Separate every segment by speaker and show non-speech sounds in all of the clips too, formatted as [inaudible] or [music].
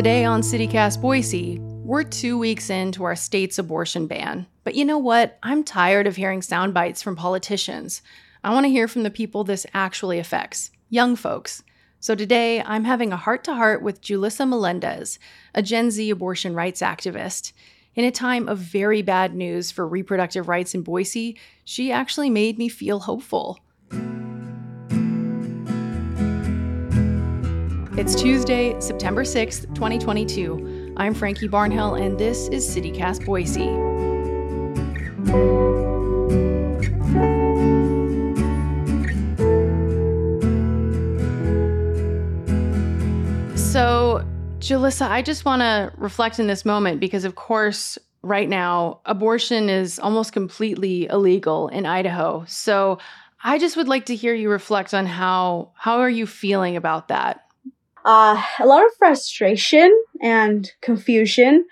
Speaker 1: Today on CityCast Boise, we're two weeks into our state's abortion ban. But you know what? I'm tired of hearing sound bites from politicians. I want to hear from the people this actually affects young folks. So today, I'm having a heart to heart with Julissa Melendez, a Gen Z abortion rights activist. In a time of very bad news for reproductive rights in Boise, she actually made me feel hopeful. It's Tuesday, September 6th, 2022. I'm Frankie Barnhill, and this is CityCast Boise. So, Julissa, I just want to reflect in this moment because, of course, right now, abortion is almost completely illegal in Idaho. So, I just would like to hear you reflect on how how are you feeling about that?
Speaker 2: Uh, a lot of frustration and confusion,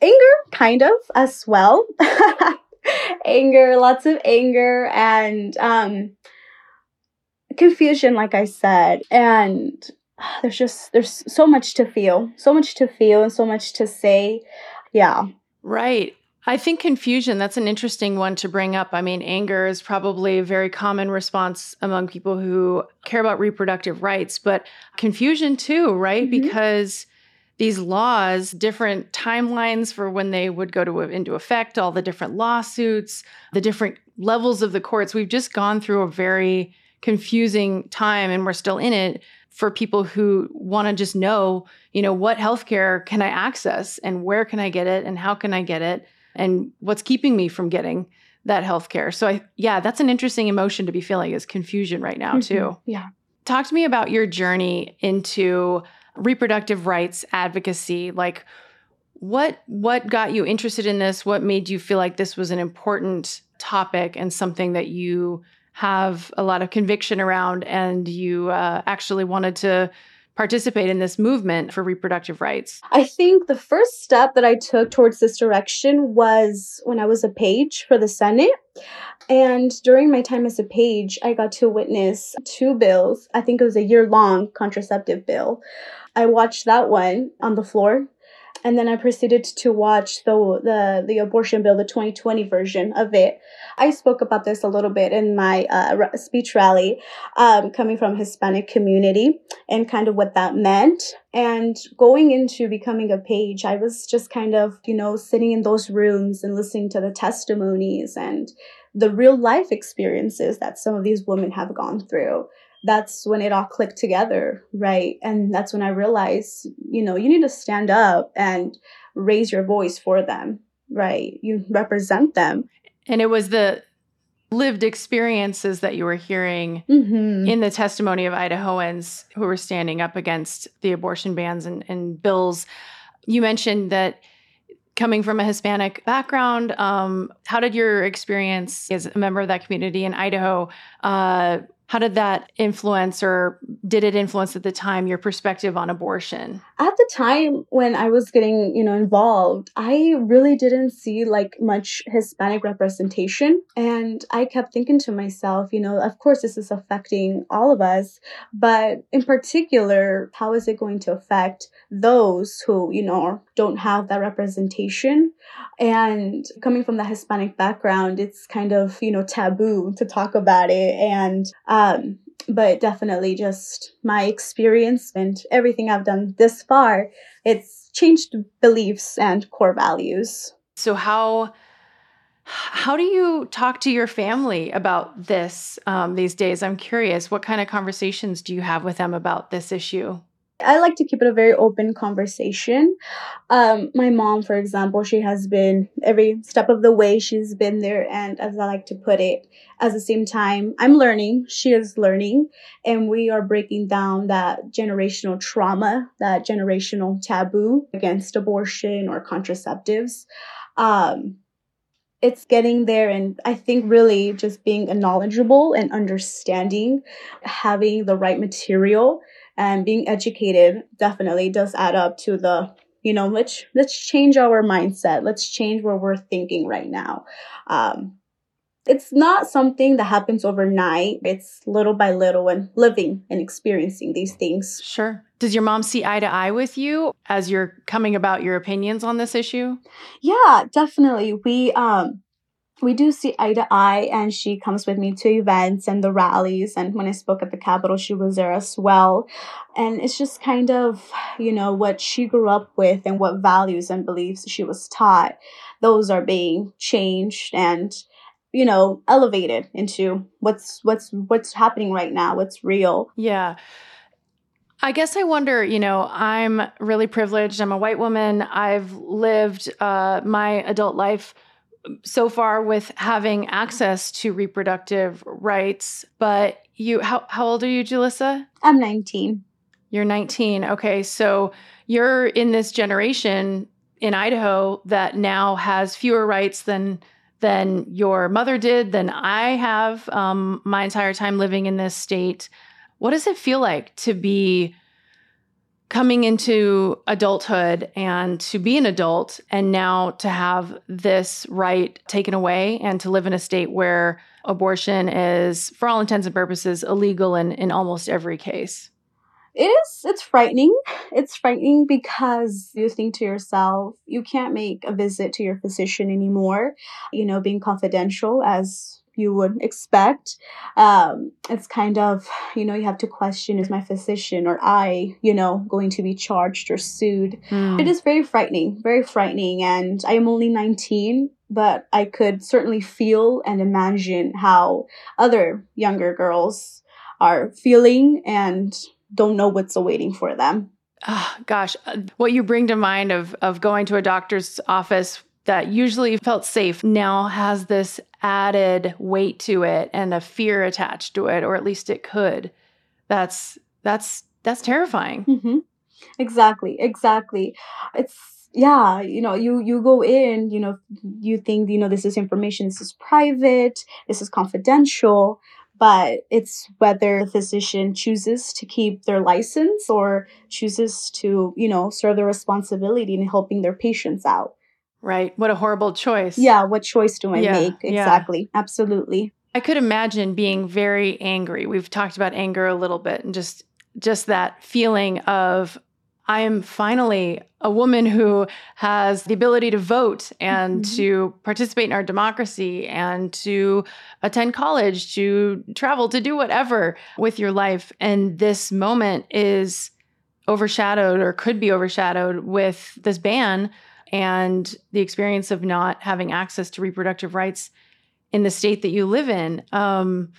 Speaker 2: anger, kind of as well. [laughs] anger, lots of anger, and um, confusion, like I said. And there's just there's so much to feel, so much to feel, and so much to say. Yeah.
Speaker 1: Right. I think confusion, that's an interesting one to bring up. I mean, anger is probably a very common response among people who care about reproductive rights, but confusion too, right? Mm-hmm. Because these laws, different timelines for when they would go to into effect, all the different lawsuits, the different levels of the courts. We've just gone through a very confusing time and we're still in it for people who want to just know, you know, what healthcare can I access and where can I get it and how can I get it? And what's keeping me from getting that health care. So I yeah, that's an interesting emotion to be feeling is confusion right now too.
Speaker 2: Mm-hmm. Yeah.
Speaker 1: Talk to me about your journey into reproductive rights advocacy. Like what what got you interested in this? What made you feel like this was an important topic and something that you have a lot of conviction around and you uh, actually wanted to participate in this movement for reproductive rights?
Speaker 2: I think the first step that I took towards this direction was when I was a page for the Senate. And during my time as a page, I got to witness two bills. I think it was a year long contraceptive bill. I watched that one on the floor and then I proceeded to watch the the the abortion bill, the 2020 version of it. I spoke about this a little bit in my uh, speech rally, um, coming from Hispanic community and kind of what that meant. And going into becoming a page, I was just kind of you know sitting in those rooms and listening to the testimonies and the real life experiences that some of these women have gone through that's when it all clicked together, right? And that's when I realized, you know, you need to stand up and raise your voice for them, right? You represent them.
Speaker 1: And it was the lived experiences that you were hearing mm-hmm. in the testimony of Idahoans who were standing up against the abortion bans and, and bills. You mentioned that coming from a Hispanic background, um, how did your experience as a member of that community in Idaho uh, how did that influence, or did it influence at the time your perspective on abortion?
Speaker 2: At the time when I was getting, you know, involved, I really didn't see like much Hispanic representation. And I kept thinking to myself, you know, of course this is affecting all of us, but in particular, how is it going to affect those who, you know, don't have that representation? And coming from the Hispanic background, it's kind of, you know, taboo to talk about it. And, um, but definitely just my experience and everything I've done this far, it's changed beliefs and core values.
Speaker 1: So how how do you talk to your family about this um, these days? I'm curious. What kind of conversations do you have with them about this issue?
Speaker 2: I like to keep it a very open conversation. Um, my mom, for example, she has been every step of the way, she's been there. And as I like to put it, at the same time, I'm learning, she is learning, and we are breaking down that generational trauma, that generational taboo against abortion or contraceptives. Um, it's getting there and i think really just being knowledgeable and understanding having the right material and being educated definitely does add up to the you know let's let's change our mindset let's change where we're thinking right now um, it's not something that happens overnight. It's little by little and living and experiencing these things.
Speaker 1: Sure. Does your mom see eye to eye with you as you're coming about your opinions on this issue?
Speaker 2: Yeah, definitely. We um we do see eye to eye and she comes with me to events and the rallies and when i spoke at the capitol she was there as well and it's just kind of you know what she grew up with and what values and beliefs she was taught those are being changed and you know elevated into what's what's what's happening right now what's real
Speaker 1: yeah I guess I wonder, you know, I'm really privileged. I'm a white woman. I've lived uh, my adult life so far with having access to reproductive rights. But you, how, how old are you, Julissa?
Speaker 2: I'm 19.
Speaker 1: You're 19. Okay. So you're in this generation in Idaho that now has fewer rights than than your mother did, than I have um, my entire time living in this state. What does it feel like to be coming into adulthood and to be an adult and now to have this right taken away and to live in a state where abortion is, for all intents and purposes, illegal in, in almost every case?
Speaker 2: It is, it's frightening. It's frightening because you think to yourself, you can't make a visit to your physician anymore, you know, being confidential as you would expect. Um, it's kind of, you know, you have to question is my physician or I, you know, going to be charged or sued? Mm. It is very frightening, very frightening. And I am only 19, but I could certainly feel and imagine how other younger girls are feeling and don't know what's awaiting for them.
Speaker 1: Oh, gosh, uh, what you bring to mind of of going to a doctor's office that usually felt safe now has this added weight to it and a fear attached to it, or at least it could. That's that's that's terrifying.
Speaker 2: Mm-hmm. Exactly, exactly. It's yeah you know you you go in you know you think you know this is information this is private this is confidential but it's whether the physician chooses to keep their license or chooses to, you know, serve the responsibility in helping their patients out.
Speaker 1: Right. What a horrible choice.
Speaker 2: Yeah. What choice do I yeah, make? Exactly. Yeah. Absolutely.
Speaker 1: I could imagine being very angry. We've talked about anger a little bit and just just that feeling of I am finally a woman who has the ability to vote and mm-hmm. to participate in our democracy and to attend college, to travel, to do whatever with your life. And this moment is overshadowed or could be overshadowed with this ban and the experience of not having access to reproductive rights in the state that you live in. Um,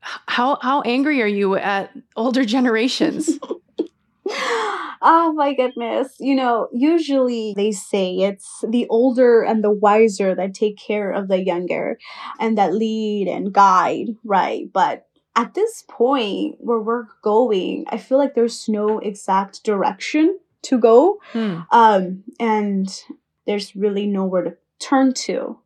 Speaker 1: how how angry are you at older [laughs] generations? [laughs]
Speaker 2: oh my goodness. You know, usually they say it's the older and the wiser that take care of the younger and that lead and guide, right? But at this point where we're going, I feel like there's no exact direction to go. Hmm. Um, and there's really nowhere to turn to.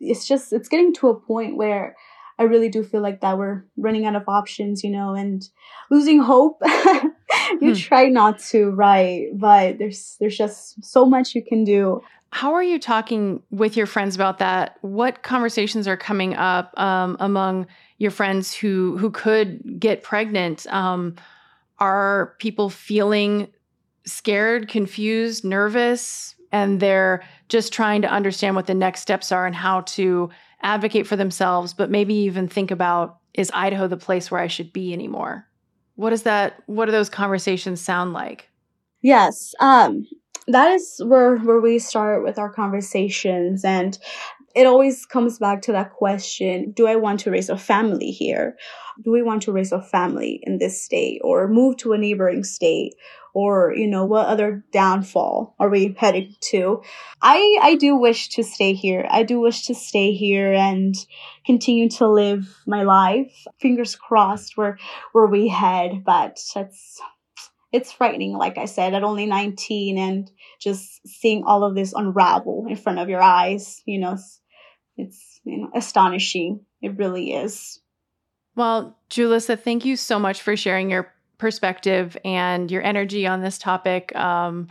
Speaker 2: It's just, it's getting to a point where I really do feel like that we're running out of options, you know, and losing hope. [laughs] you hmm. try not to, right? But there's there's just so much you can do.
Speaker 1: How are you talking with your friends about that? What conversations are coming up um, among your friends who who could get pregnant? Um, are people feeling scared, confused, nervous, and they're just trying to understand what the next steps are and how to advocate for themselves, but maybe even think about is Idaho the place where I should be anymore? What is that? What do those conversations sound like?
Speaker 2: Yes, um, that is where where we start with our conversations, and it always comes back to that question: Do I want to raise a family here? Do we want to raise a family in this state, or move to a neighboring state, or you know what other downfall are we heading to? I i do wish to stay here. I do wish to stay here and continue to live my life. Fingers crossed where where we head but it's it's frightening like i said at only 19 and just seeing all of this unravel in front of your eyes you know it's, it's you know astonishing. It really is.
Speaker 1: Well julissa thank you so much for sharing your perspective and your energy on this topic. Um,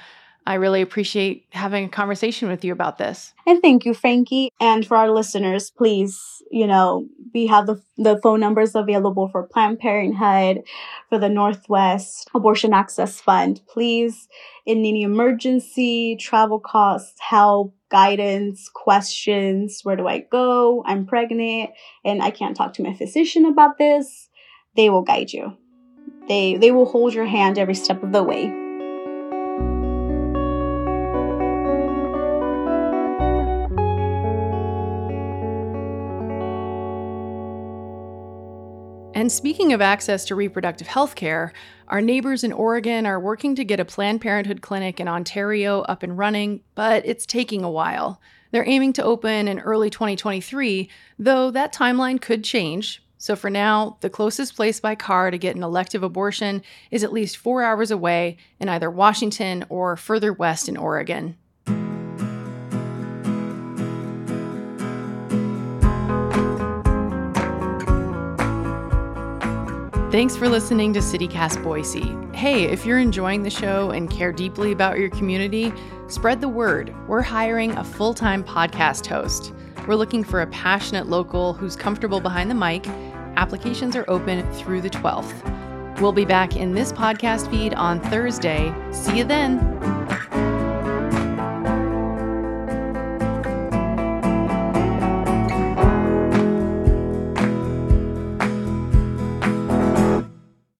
Speaker 1: I really appreciate having a conversation with you about this.
Speaker 2: And thank you, Frankie. And for our listeners, please, you know, we have the, the phone numbers available for Planned Parenthood, for the Northwest Abortion Access Fund. Please, in any emergency, travel costs, help, guidance, questions, where do I go? I'm pregnant and I can't talk to my physician about this. They will guide you. They, they will hold your hand every step of the way.
Speaker 1: And speaking of access to reproductive health care, our neighbors in Oregon are working to get a Planned Parenthood clinic in Ontario up and running, but it's taking a while. They're aiming to open in early 2023, though that timeline could change. So for now, the closest place by car to get an elective abortion is at least four hours away in either Washington or further west in Oregon. Thanks for listening to CityCast Boise. Hey, if you're enjoying the show and care deeply about your community, spread the word. We're hiring a full time podcast host. We're looking for a passionate local who's comfortable behind the mic. Applications are open through the 12th. We'll be back in this podcast feed on Thursday. See you then.